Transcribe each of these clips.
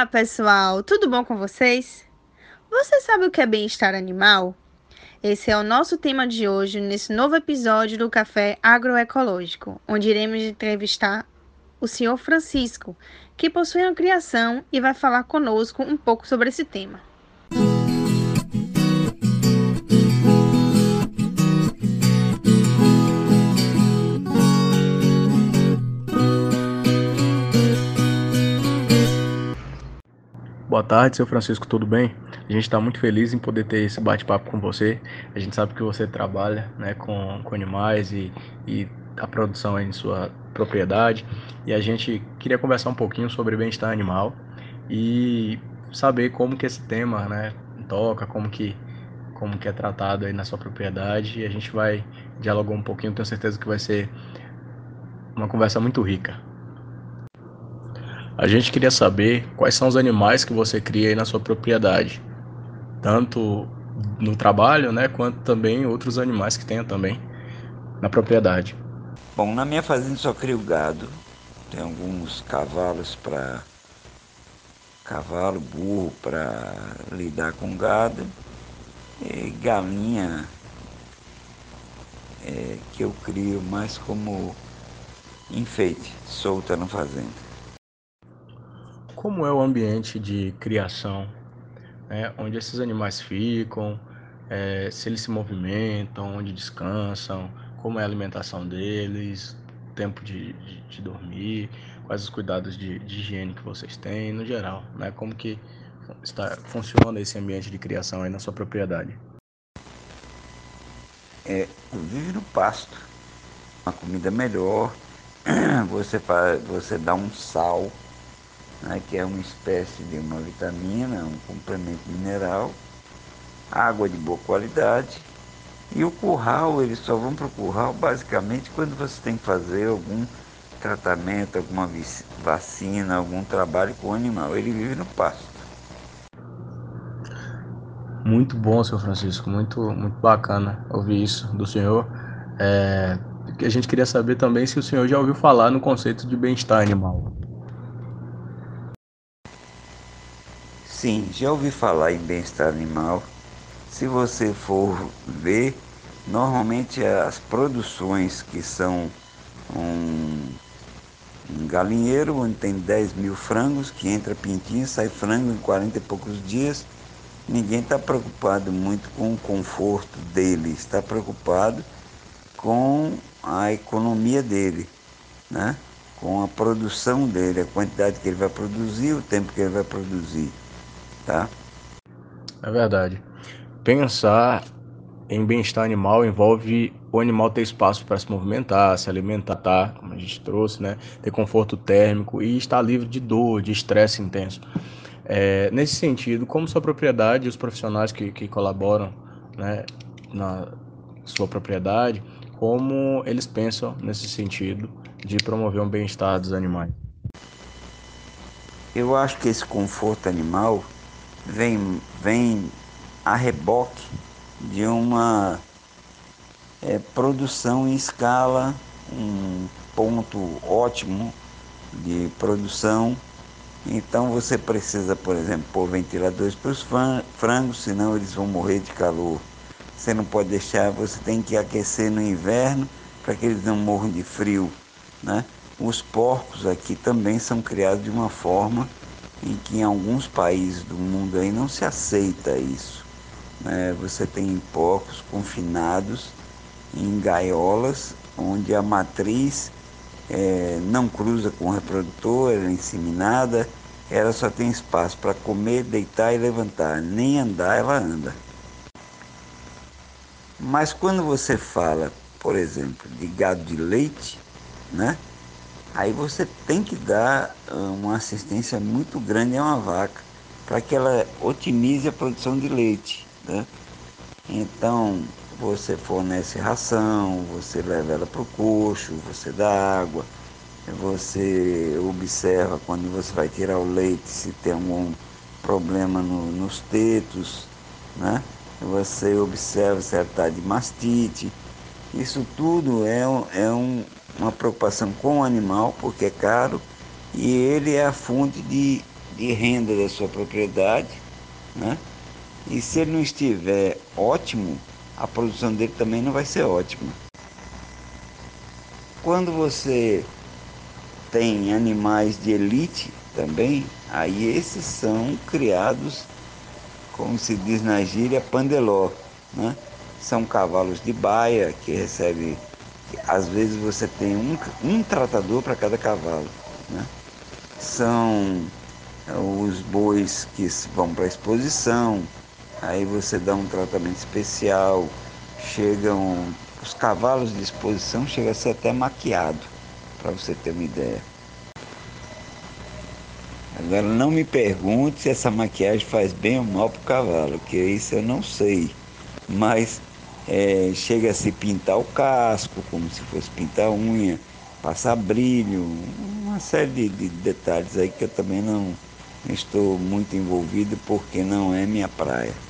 Olá pessoal, tudo bom com vocês? Você sabe o que é bem-estar animal? Esse é o nosso tema de hoje nesse novo episódio do Café Agroecológico, onde iremos entrevistar o senhor Francisco, que possui uma criação e vai falar conosco um pouco sobre esse tema. Boa tarde, seu Francisco, tudo bem? A gente está muito feliz em poder ter esse bate-papo com você. A gente sabe que você trabalha né, com, com animais e, e a produção em sua propriedade. E a gente queria conversar um pouquinho sobre bem-estar animal e saber como que esse tema né, toca, como que, como que é tratado aí na sua propriedade. E a gente vai dialogar um pouquinho, tenho certeza que vai ser uma conversa muito rica. A gente queria saber quais são os animais que você cria aí na sua propriedade, tanto no trabalho, né, quanto também outros animais que tenha também na propriedade. Bom, na minha fazenda só crio gado. Tem alguns cavalos para cavalo, burro para lidar com gado e galinha é, que eu crio mais como enfeite, solta na fazenda como é o ambiente de criação, né? onde esses animais ficam, é, se eles se movimentam, onde descansam, como é a alimentação deles, tempo de, de, de dormir, quais os cuidados de, de, higiene que vocês têm, no geral, né? Como que está, funciona esse ambiente de criação aí na sua propriedade? É, vive no pasto, uma comida melhor, você, faz, você dá um sal né, que é uma espécie de uma vitamina, um complemento mineral, água de boa qualidade. E o curral, eles só vão para o curral basicamente quando você tem que fazer algum tratamento, alguma vacina, algum trabalho com o animal. Ele vive no pasto. Muito bom, seu Francisco, muito, muito bacana ouvir isso do senhor. É, a gente queria saber também se o senhor já ouviu falar no conceito de bem-estar animal. Sim, já ouvi falar em bem-estar animal. Se você for ver, normalmente as produções que são um, um galinheiro onde tem 10 mil frangos, que entra pintinho, sai frango em 40 e poucos dias, ninguém está preocupado muito com o conforto dele, está preocupado com a economia dele, né? com a produção dele, a quantidade que ele vai produzir, o tempo que ele vai produzir tá? É verdade. Pensar em bem-estar animal envolve o animal ter espaço para se movimentar, se alimentar, tá? como a gente trouxe, né? Ter conforto térmico e estar livre de dor, de estresse intenso. É, nesse sentido, como sua propriedade e os profissionais que, que colaboram né, na sua propriedade, como eles pensam nesse sentido de promover um bem-estar dos animais? Eu acho que esse conforto animal vem, vem a reboque de uma é, produção em escala, um ponto ótimo de produção. Então você precisa, por exemplo, pôr ventiladores para os frangos, senão eles vão morrer de calor. Você não pode deixar, você tem que aquecer no inverno para que eles não morram de frio. Né? Os porcos aqui também são criados de uma forma em que em alguns países do mundo aí não se aceita isso. Né? Você tem porcos confinados em gaiolas, onde a matriz é, não cruza com o reprodutor, ela é inseminada, ela só tem espaço para comer, deitar e levantar, nem andar ela anda. Mas quando você fala, por exemplo, de gado de leite, né? Aí você tem que dar ah, uma assistência muito grande a uma vaca para que ela otimize a produção de leite. Né? Então você fornece ração, você leva ela para o coxo, você dá água, você observa quando você vai tirar o leite se tem algum problema no, nos tetos, né? você observa se ela está de mastite. Isso tudo é, é um, uma preocupação com o animal, porque é caro, e ele é a fonte de, de renda da sua propriedade, né? E se ele não estiver ótimo, a produção dele também não vai ser ótima. Quando você tem animais de elite também, aí esses são criados, como se diz na gíria, pandeló, né? São cavalos de baia que recebem, às vezes você tem um, um tratador para cada cavalo, né? São os bois que vão para a exposição, aí você dá um tratamento especial, chegam os cavalos de exposição chega a ser até maquiado, para você ter uma ideia. Agora não me pergunte se essa maquiagem faz bem ou mal para o cavalo, que isso eu não sei. Mas é, chega a se pintar o casco, como se fosse pintar a unha, passar brilho, uma série de, de detalhes aí que eu também não estou muito envolvido porque não é minha praia.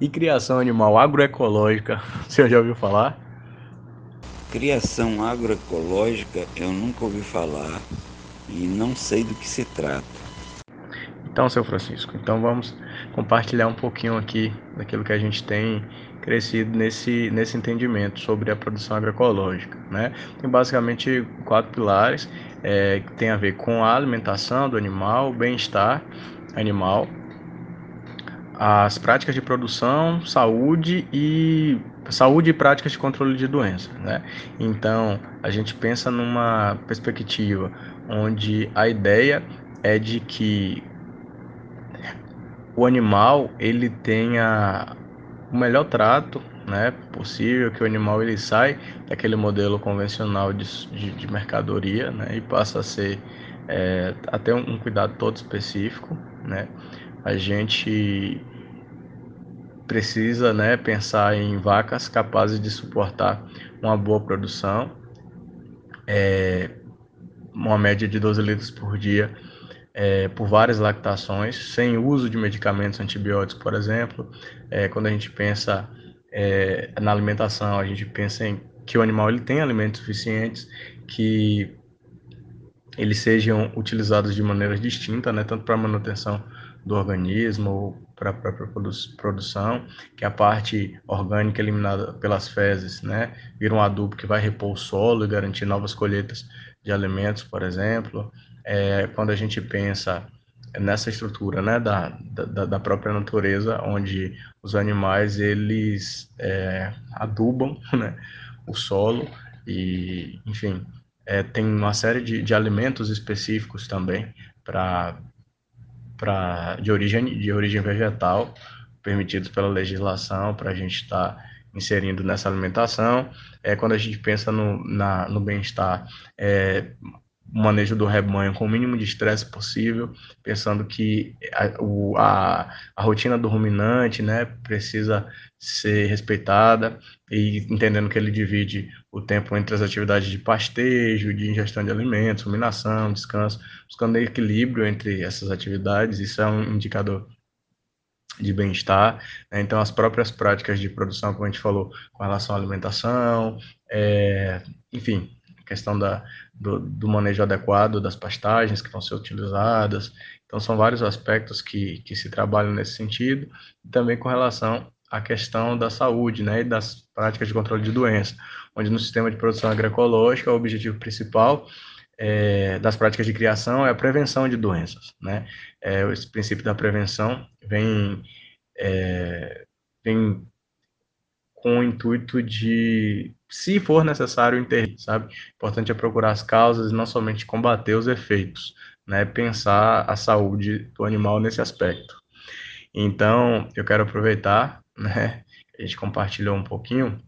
E criação animal agroecológica, você já ouviu falar? Criação agroecológica eu nunca ouvi falar e não sei do que se trata. Então, seu Francisco, então vamos compartilhar um pouquinho aqui daquilo que a gente tem crescido nesse, nesse entendimento sobre a produção agroecológica. Né? Tem basicamente quatro pilares é, que tem a ver com a alimentação do animal, bem-estar animal, as práticas de produção, saúde e saúde e práticas de controle de doenças, né? Então, a gente pensa numa perspectiva onde a ideia é de que o animal ele tenha o melhor trato né, possível, que o animal ele sai daquele modelo convencional de, de, de mercadoria né, e passa a ser é, até um, cuidado todo específico. Né? A gente precisa né, pensar em vacas capazes de suportar uma boa produção, é, uma média de 12 litros por dia é, por várias lactações, sem uso de medicamentos antibióticos, por exemplo. É, quando a gente pensa é, na alimentação, a gente pensa em que o animal ele tem alimentos suficientes, que eles sejam utilizados de maneiras distintas, né, tanto para manutenção do organismo, para a própria produção, que a parte orgânica eliminada pelas fezes, né, vira um adubo que vai repor o solo e garantir novas colheitas de alimentos, por exemplo. É, quando a gente pensa nessa estrutura né, da, da, da, própria natureza, onde os animais eles é, adubam né, o solo e, enfim, é, tem uma série de, de alimentos específicos também para de origem de origem vegetal permitidos pela legislação para a gente estar tá inserindo nessa alimentação. É quando a gente pensa no, na, no bem-estar, é, o manejo do rebanho com o mínimo de estresse possível, pensando que a, o, a, a rotina do ruminante né, precisa ser respeitada e entendendo que ele divide o tempo entre as atividades de pastejo, de ingestão de alimentos, ruminação, descanso, buscando equilíbrio entre essas atividades, isso é um indicador de bem-estar. Né? Então, as próprias práticas de produção, como a gente falou, com relação à alimentação, é, enfim, questão da, do, do, manejo adequado das pastagens que vão ser utilizadas. Então, são vários aspectos que, que se trabalham nesse sentido, também com relação à questão da saúde né, e das práticas de controle de doença, onde no sistema de produção agroecológica o objetivo principal é, das práticas de criação é a prevenção de doenças. Né? É, esse princípio da prevenção vem, é, vem com o intuito de se for necessário, intervir, sabe? Importante é procurar as causas e não somente combater os efeitos, né? Pensar a saúde do animal nesse aspecto. Então, eu quero aproveitar, né? A gente compartilhou um pouquinho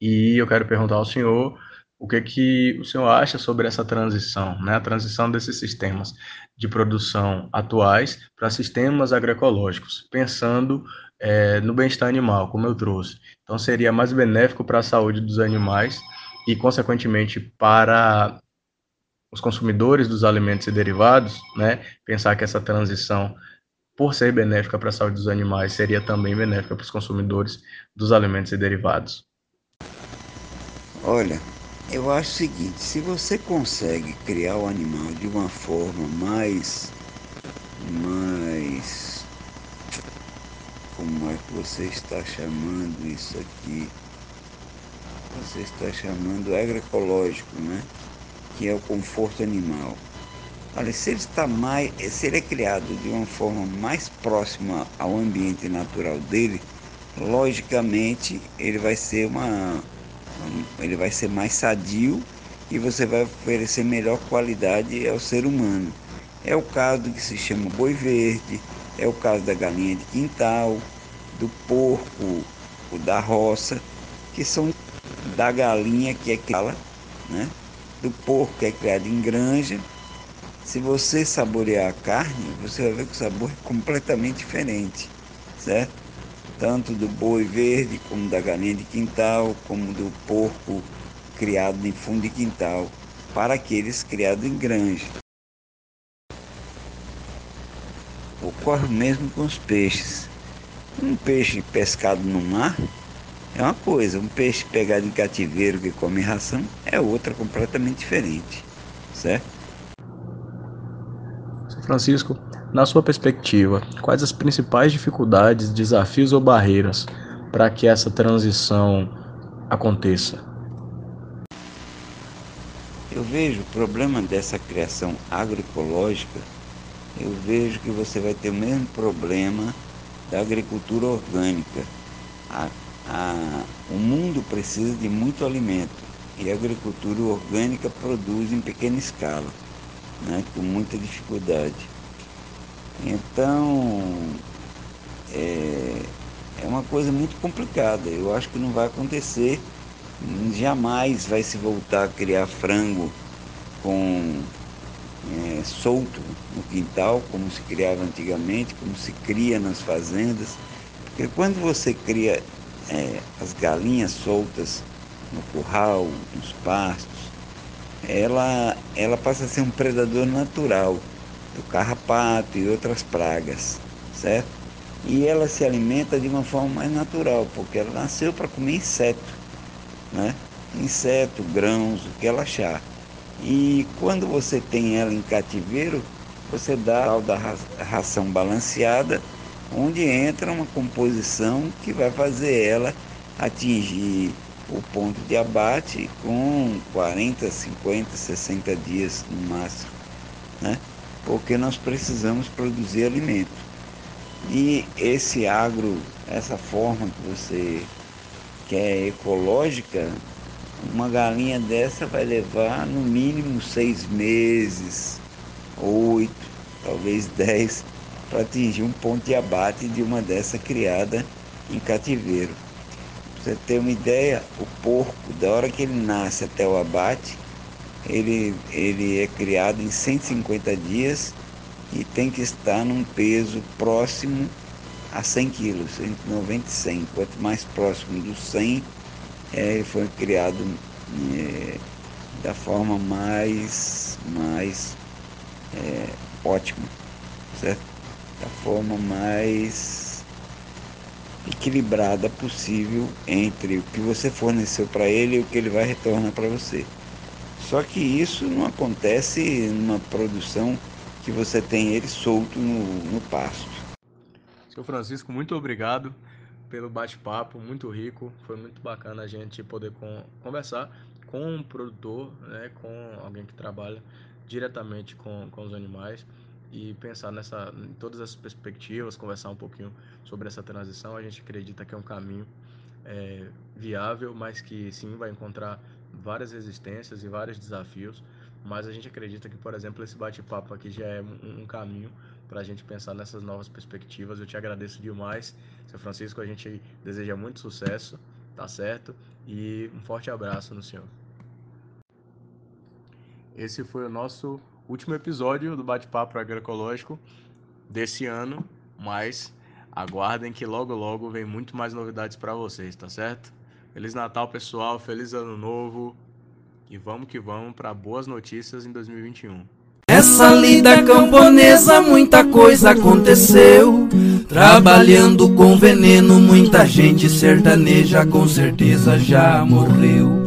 e eu quero perguntar ao senhor o que que o senhor acha sobre essa transição, né? A transição desses sistemas de produção atuais para sistemas agroecológicos, pensando é, no bem-estar animal, como eu trouxe. Então, seria mais benéfico para a saúde dos animais e, consequentemente, para os consumidores dos alimentos e derivados, né? Pensar que essa transição, por ser benéfica para a saúde dos animais, seria também benéfica para os consumidores dos alimentos e derivados. Olha, Eu acho o seguinte, se você consegue criar o animal de uma forma mais. mais. Como é que você está chamando isso aqui? Você está chamando agroecológico, né? Que é o conforto animal. Olha, se ele está mais. Se ele é criado de uma forma mais próxima ao ambiente natural dele, logicamente ele vai ser uma ele vai ser mais sadio e você vai oferecer melhor qualidade ao ser humano. É o caso do que se chama boi verde, é o caso da galinha de quintal, do porco, o da roça, que são da galinha que é criada, né? do porco que é criado em granja. Se você saborear a carne, você vai ver que o sabor é completamente diferente, certo? tanto do boi verde, como da galinha de quintal, como do porco criado em fundo de quintal, para aqueles criados em granja. Ocorre o mesmo com os peixes. Um peixe pescado no mar é uma coisa, um peixe pegado em cativeiro que come ração é outra completamente diferente, certo? Francisco, na sua perspectiva, quais as principais dificuldades, desafios ou barreiras para que essa transição aconteça? Eu vejo o problema dessa criação agroecológica, eu vejo que você vai ter o mesmo problema da agricultura orgânica. A, a, o mundo precisa de muito alimento e a agricultura orgânica produz em pequena escala, né, com muita dificuldade. Então, é, é uma coisa muito complicada. Eu acho que não vai acontecer. Jamais vai se voltar a criar frango com é, solto no quintal, como se criava antigamente, como se cria nas fazendas. Porque quando você cria é, as galinhas soltas no curral, nos pastos, ela, ela passa a ser um predador natural do carrapato e outras pragas, certo? E ela se alimenta de uma forma mais natural, porque ela nasceu para comer inseto, né? Inseto, grãos, o que ela achar. E quando você tem ela em cativeiro, você dá da ração balanceada, onde entra uma composição que vai fazer ela atingir o ponto de abate com 40, 50, 60 dias no máximo, né? porque nós precisamos produzir alimento. E esse agro, essa forma que você quer ecológica, uma galinha dessa vai levar no mínimo seis meses, oito, talvez dez, para atingir um ponto de abate de uma dessa criada em cativeiro. Pra você ter uma ideia, o porco, da hora que ele nasce até o abate, ele, ele é criado em 150 dias e tem que estar num peso próximo a 100 quilos, 190 e 100. Quanto mais próximo do 100, é, foi criado é, da forma mais, mais é, ótima, certo? Da forma mais equilibrada possível entre o que você forneceu para ele e o que ele vai retornar para você. Só que isso não acontece numa produção que você tem ele solto no, no pasto. Seu Francisco, muito obrigado pelo bate-papo, muito rico. Foi muito bacana a gente poder com, conversar com um produtor, né, com alguém que trabalha diretamente com, com os animais e pensar nessa, em todas as perspectivas, conversar um pouquinho sobre essa transição. A gente acredita que é um caminho é, viável, mas que sim vai encontrar várias resistências e vários desafios, mas a gente acredita que, por exemplo, esse bate-papo aqui já é um, um caminho para a gente pensar nessas novas perspectivas. Eu te agradeço demais, seu Francisco. A gente deseja muito sucesso, tá certo? E um forte abraço no senhor. Esse foi o nosso último episódio do Bate-Papo Agroecológico desse ano, mas aguardem que logo logo vem muito mais novidades para vocês, tá certo? Feliz Natal, pessoal. Feliz Ano Novo. E vamos que vamos para boas notícias em 2021. Essa lida camponesa, muita coisa aconteceu. Trabalhando com veneno, muita gente sertaneja com certeza já morreu.